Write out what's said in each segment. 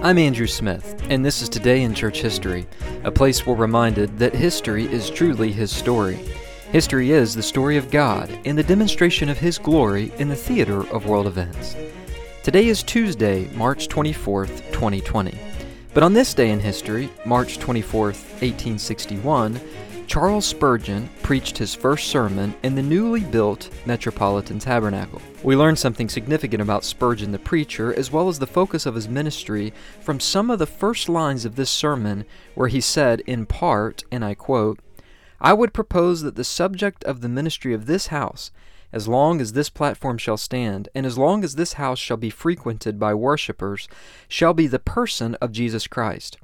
I'm Andrew Smith, and this is Today in Church History, a place we're reminded that history is truly His story. History is the story of God and the demonstration of His glory in the theater of world events. Today is Tuesday, March 24th, 2020. But on this day in history, March 24th, 1861, Charles Spurgeon preached his first sermon in the newly built Metropolitan Tabernacle. We learn something significant about Spurgeon the preacher, as well as the focus of his ministry, from some of the first lines of this sermon, where he said, in part, and I quote, I would propose that the subject of the ministry of this house, as long as this platform shall stand, and as long as this house shall be frequented by worshippers, shall be the person of Jesus Christ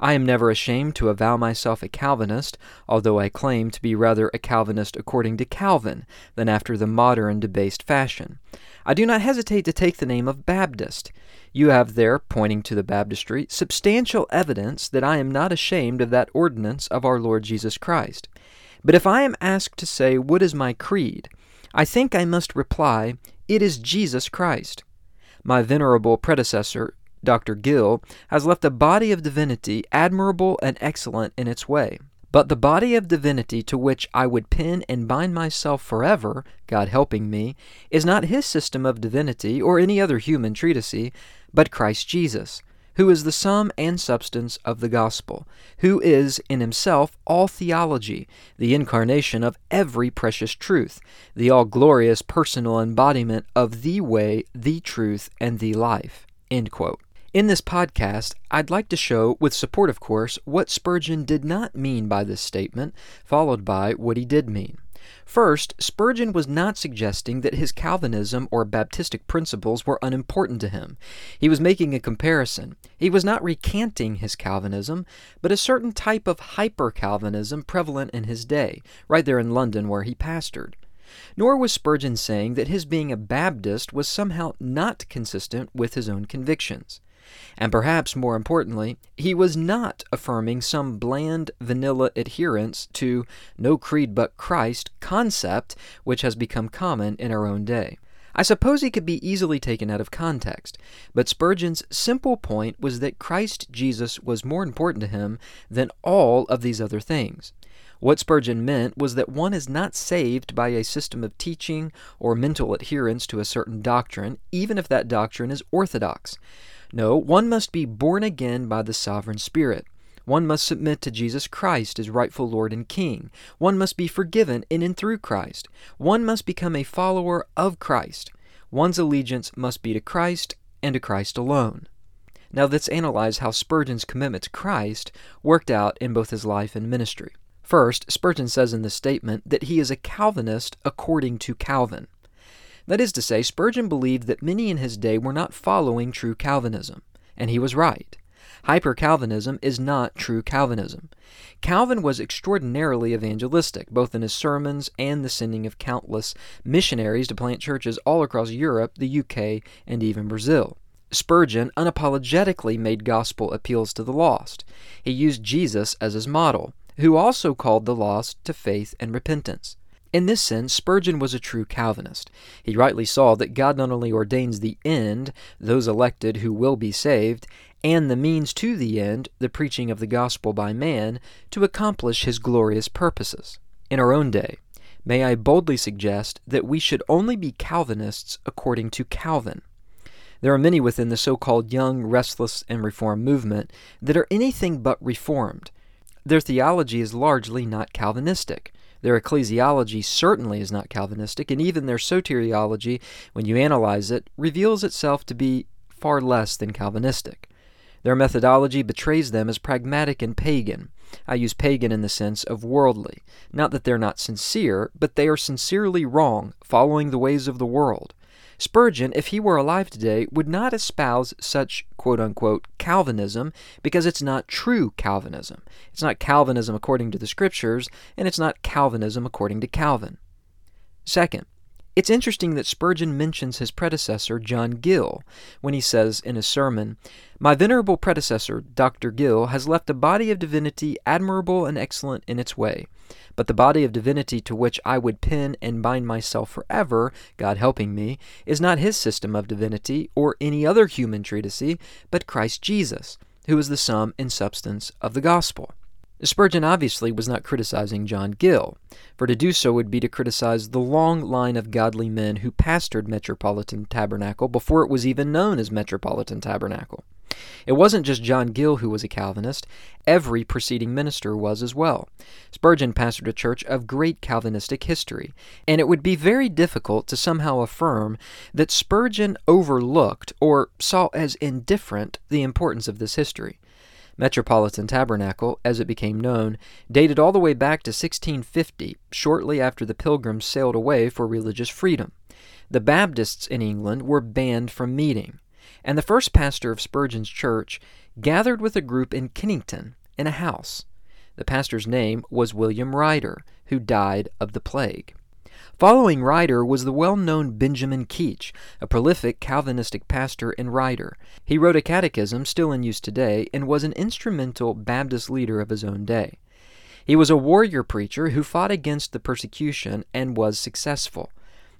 I am never ashamed to avow myself a Calvinist, although I claim to be rather a Calvinist according to Calvin than after the modern debased fashion. I do not hesitate to take the name of Baptist. You have there, pointing to the baptistry, substantial evidence that I am not ashamed of that ordinance of our Lord Jesus Christ. But if I am asked to say, What is my creed? I think I must reply, It is Jesus Christ. My venerable predecessor, Dr. Gill, has left a body of divinity admirable and excellent in its way. But the body of divinity to which I would pin and bind myself forever, God helping me, is not his system of divinity or any other human treatise, but Christ Jesus, who is the sum and substance of the gospel, who is in himself all theology, the incarnation of every precious truth, the all glorious personal embodiment of the way, the truth, and the life. In this podcast, I'd like to show, with support of course, what Spurgeon did not mean by this statement, followed by what he did mean. First, Spurgeon was not suggesting that his Calvinism or Baptistic principles were unimportant to him. He was making a comparison. He was not recanting his Calvinism, but a certain type of hyper Calvinism prevalent in his day, right there in London where he pastored. Nor was Spurgeon saying that his being a Baptist was somehow not consistent with his own convictions. And perhaps more importantly, he was not affirming some bland vanilla adherence to no creed but Christ concept which has become common in our own day. I suppose he could be easily taken out of context, but Spurgeon's simple point was that Christ Jesus was more important to him than all of these other things. What Spurgeon meant was that one is not saved by a system of teaching or mental adherence to a certain doctrine, even if that doctrine is orthodox. No, one must be born again by the sovereign Spirit. One must submit to Jesus Christ as rightful Lord and King. One must be forgiven in and through Christ. One must become a follower of Christ. One's allegiance must be to Christ and to Christ alone. Now let's analyze how Spurgeon's commitment to Christ worked out in both his life and ministry. First, Spurgeon says in this statement that he is a Calvinist according to Calvin. That is to say, Spurgeon believed that many in his day were not following true Calvinism, and he was right. Hyper Calvinism is not true Calvinism. Calvin was extraordinarily evangelistic, both in his sermons and the sending of countless missionaries to plant churches all across Europe, the UK, and even Brazil. Spurgeon unapologetically made gospel appeals to the lost. He used Jesus as his model, who also called the lost to faith and repentance. In this sense, Spurgeon was a true Calvinist. He rightly saw that God not only ordains the end, those elected who will be saved, and the means to the end, the preaching of the gospel by man, to accomplish his glorious purposes. In our own day, may I boldly suggest that we should only be Calvinists according to Calvin. There are many within the so called young, restless, and reformed movement that are anything but reformed. Their theology is largely not Calvinistic. Their ecclesiology certainly is not Calvinistic, and even their soteriology, when you analyze it, reveals itself to be far less than Calvinistic. Their methodology betrays them as pragmatic and pagan. I use pagan in the sense of worldly. Not that they're not sincere, but they are sincerely wrong, following the ways of the world. Spurgeon, if he were alive today, would not espouse such quote unquote Calvinism because it's not true Calvinism. It's not Calvinism according to the scriptures, and it's not Calvinism according to Calvin. Second, It's interesting that Spurgeon mentions his predecessor, John Gill, when he says in a sermon, My venerable predecessor, Dr. Gill, has left a body of divinity admirable and excellent in its way. But the body of divinity to which I would pin and bind myself forever, God helping me, is not his system of divinity or any other human treatise, but Christ Jesus, who is the sum and substance of the gospel. Spurgeon obviously was not criticizing John Gill, for to do so would be to criticize the long line of godly men who pastored Metropolitan Tabernacle before it was even known as Metropolitan Tabernacle. It wasn't just John Gill who was a Calvinist, every preceding minister was as well. Spurgeon pastored a church of great Calvinistic history, and it would be very difficult to somehow affirm that Spurgeon overlooked or saw as indifferent the importance of this history. Metropolitan Tabernacle, as it became known, dated all the way back to 1650, shortly after the Pilgrims sailed away for religious freedom. The Baptists in England were banned from meeting, and the first pastor of Spurgeon's church gathered with a group in Kennington in a house. The pastor's name was William Ryder, who died of the plague. Following Ryder was the well known Benjamin Keach, a prolific Calvinistic pastor and writer. He wrote a catechism still in use today and was an instrumental Baptist leader of his own day. He was a warrior preacher who fought against the persecution and was successful.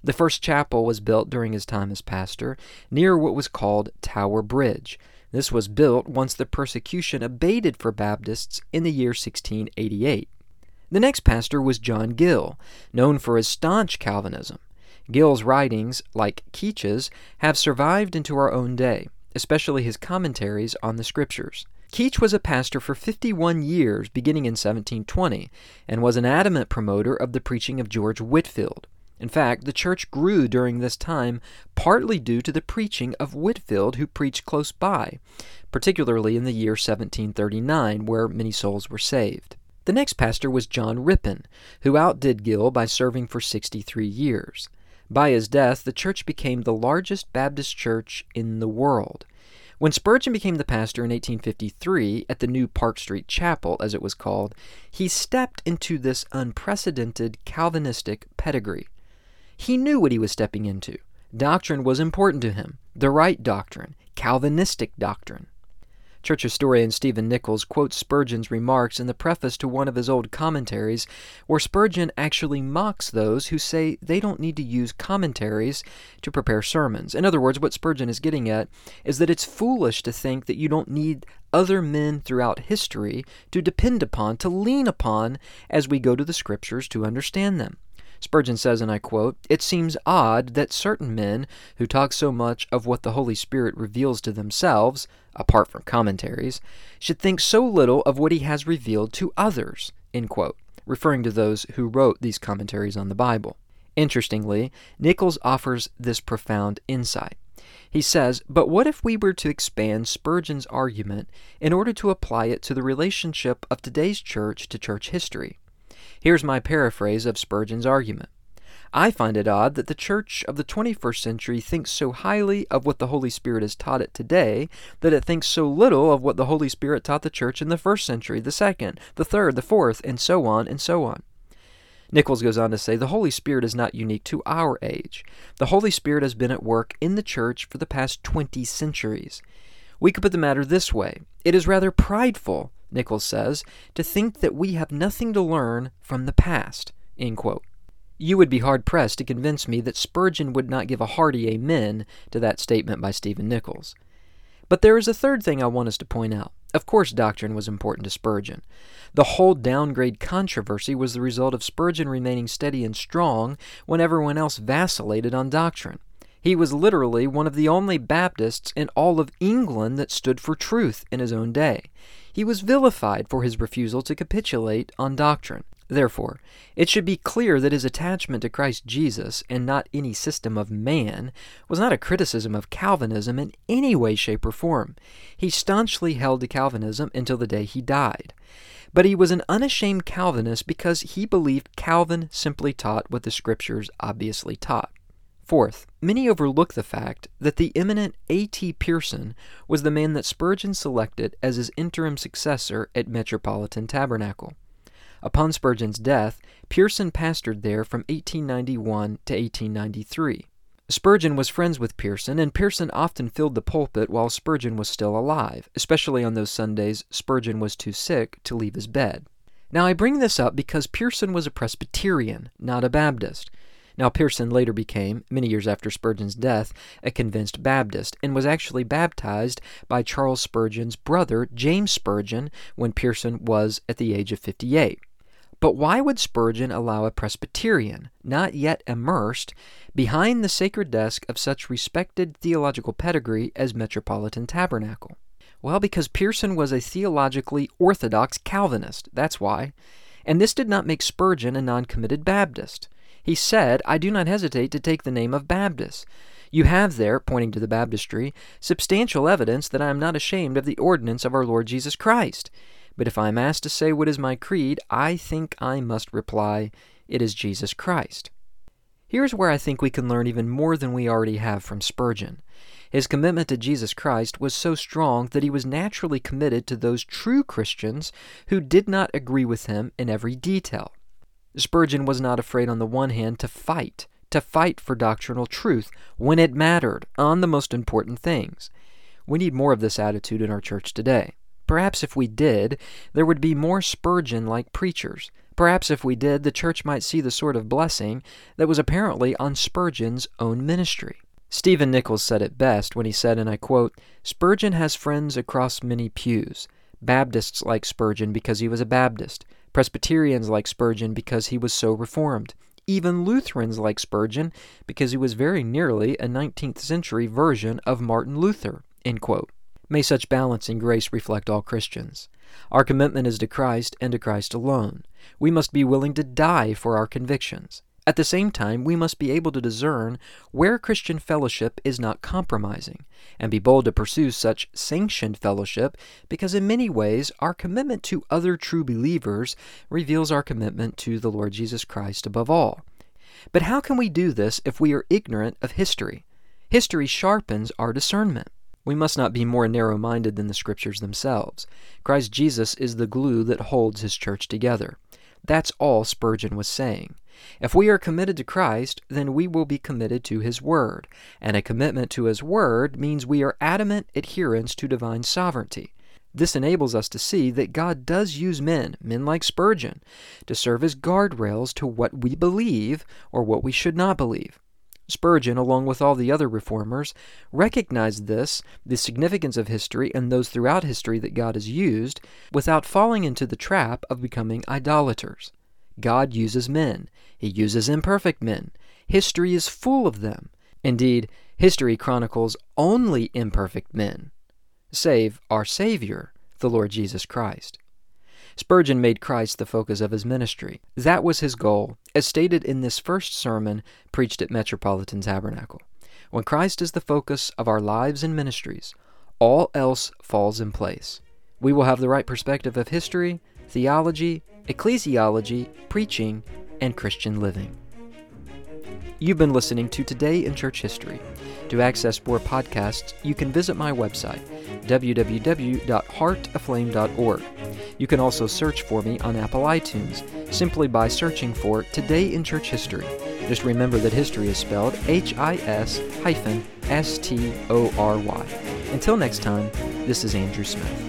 The first chapel was built during his time as pastor near what was called Tower Bridge. This was built once the persecution abated for Baptists in the year 1688. The next pastor was John Gill, known for his staunch Calvinism. Gill's writings, like Keach's, have survived into our own day, especially his commentaries on the Scriptures. Keach was a pastor for 51 years, beginning in 1720, and was an adamant promoter of the preaching of George Whitefield. In fact, the church grew during this time partly due to the preaching of Whitefield, who preached close by, particularly in the year 1739, where many souls were saved. The next pastor was John Rippon, who outdid Gill by serving for 63 years. By his death, the church became the largest Baptist church in the world. When Spurgeon became the pastor in 1853 at the new Park Street Chapel, as it was called, he stepped into this unprecedented Calvinistic pedigree. He knew what he was stepping into. Doctrine was important to him, the right doctrine, Calvinistic doctrine. Church historian Stephen Nichols quotes Spurgeon's remarks in the preface to one of his old commentaries, where Spurgeon actually mocks those who say they don't need to use commentaries to prepare sermons. In other words, what Spurgeon is getting at is that it's foolish to think that you don't need other men throughout history to depend upon, to lean upon, as we go to the Scriptures to understand them. Spurgeon says, and I quote, It seems odd that certain men who talk so much of what the Holy Spirit reveals to themselves, apart from commentaries, should think so little of what he has revealed to others, quote, referring to those who wrote these commentaries on the Bible. Interestingly, Nichols offers this profound insight. He says, But what if we were to expand Spurgeon's argument in order to apply it to the relationship of today's church to church history? Here's my paraphrase of Spurgeon's argument. I find it odd that the church of the 21st century thinks so highly of what the Holy Spirit has taught it today that it thinks so little of what the Holy Spirit taught the church in the first century, the second, the third, the fourth, and so on and so on. Nichols goes on to say the Holy Spirit is not unique to our age. The Holy Spirit has been at work in the church for the past 20 centuries. We could put the matter this way it is rather prideful Nichols says, to think that we have nothing to learn from the past. You would be hard pressed to convince me that Spurgeon would not give a hearty amen to that statement by Stephen Nichols. But there is a third thing I want us to point out. Of course, doctrine was important to Spurgeon. The whole downgrade controversy was the result of Spurgeon remaining steady and strong when everyone else vacillated on doctrine. He was literally one of the only Baptists in all of England that stood for truth in his own day. He was vilified for his refusal to capitulate on doctrine. Therefore, it should be clear that his attachment to Christ Jesus, and not any system of man, was not a criticism of Calvinism in any way, shape, or form. He staunchly held to Calvinism until the day he died. But he was an unashamed Calvinist because he believed Calvin simply taught what the Scriptures obviously taught. Fourth, many overlook the fact that the eminent A.T. Pierson was the man that Spurgeon selected as his interim successor at Metropolitan Tabernacle. Upon Spurgeon's death, Pierson pastored there from 1891 to 1893. Spurgeon was friends with Pierson, and Pierson often filled the pulpit while Spurgeon was still alive, especially on those Sundays Spurgeon was too sick to leave his bed. Now, I bring this up because Pierson was a Presbyterian, not a Baptist. Now, Pierson later became, many years after Spurgeon's death, a convinced Baptist and was actually baptized by Charles Spurgeon's brother, James Spurgeon, when Pierson was at the age of 58. But why would Spurgeon allow a Presbyterian, not yet immersed, behind the sacred desk of such respected theological pedigree as Metropolitan Tabernacle? Well, because Pierson was a theologically orthodox Calvinist, that's why. And this did not make Spurgeon a non committed Baptist. He said, I do not hesitate to take the name of Baptist. You have there, pointing to the baptistry, substantial evidence that I am not ashamed of the ordinance of our Lord Jesus Christ. But if I am asked to say what is my creed, I think I must reply, It is Jesus Christ. Here's where I think we can learn even more than we already have from Spurgeon. His commitment to Jesus Christ was so strong that he was naturally committed to those true Christians who did not agree with him in every detail. Spurgeon was not afraid, on the one hand, to fight, to fight for doctrinal truth when it mattered on the most important things. We need more of this attitude in our church today. Perhaps if we did, there would be more Spurgeon like preachers. Perhaps if we did, the church might see the sort of blessing that was apparently on Spurgeon's own ministry. Stephen Nichols said it best when he said, and I quote, Spurgeon has friends across many pews. Baptists like Spurgeon because he was a Baptist. Presbyterians like Spurgeon because he was so reformed. Even Lutherans like Spurgeon because he was very nearly a 19th century version of Martin Luther. May such balance and grace reflect all Christians. Our commitment is to Christ and to Christ alone. We must be willing to die for our convictions. At the same time, we must be able to discern where Christian fellowship is not compromising, and be bold to pursue such sanctioned fellowship because, in many ways, our commitment to other true believers reveals our commitment to the Lord Jesus Christ above all. But how can we do this if we are ignorant of history? History sharpens our discernment. We must not be more narrow minded than the Scriptures themselves. Christ Jesus is the glue that holds His church together. That's all Spurgeon was saying. If we are committed to Christ, then we will be committed to His Word, and a commitment to His Word means we are adamant adherents to divine sovereignty. This enables us to see that God does use men, men like Spurgeon, to serve as guardrails to what we believe or what we should not believe. Spurgeon, along with all the other reformers, recognized this, the significance of history, and those throughout history that God has used, without falling into the trap of becoming idolaters. God uses men, He uses imperfect men. History is full of them. Indeed, history chronicles only imperfect men, save our Savior, the Lord Jesus Christ. Spurgeon made Christ the focus of his ministry. That was his goal, as stated in this first sermon preached at Metropolitan Tabernacle. When Christ is the focus of our lives and ministries, all else falls in place. We will have the right perspective of history, theology, ecclesiology, preaching, and Christian living. You've been listening to Today in Church History. To access more podcasts, you can visit my website, www.heartaflame.org. You can also search for me on Apple iTunes simply by searching for Today in Church History. Just remember that history is spelled H I S hyphen S T O R Y. Until next time, this is Andrew Smith.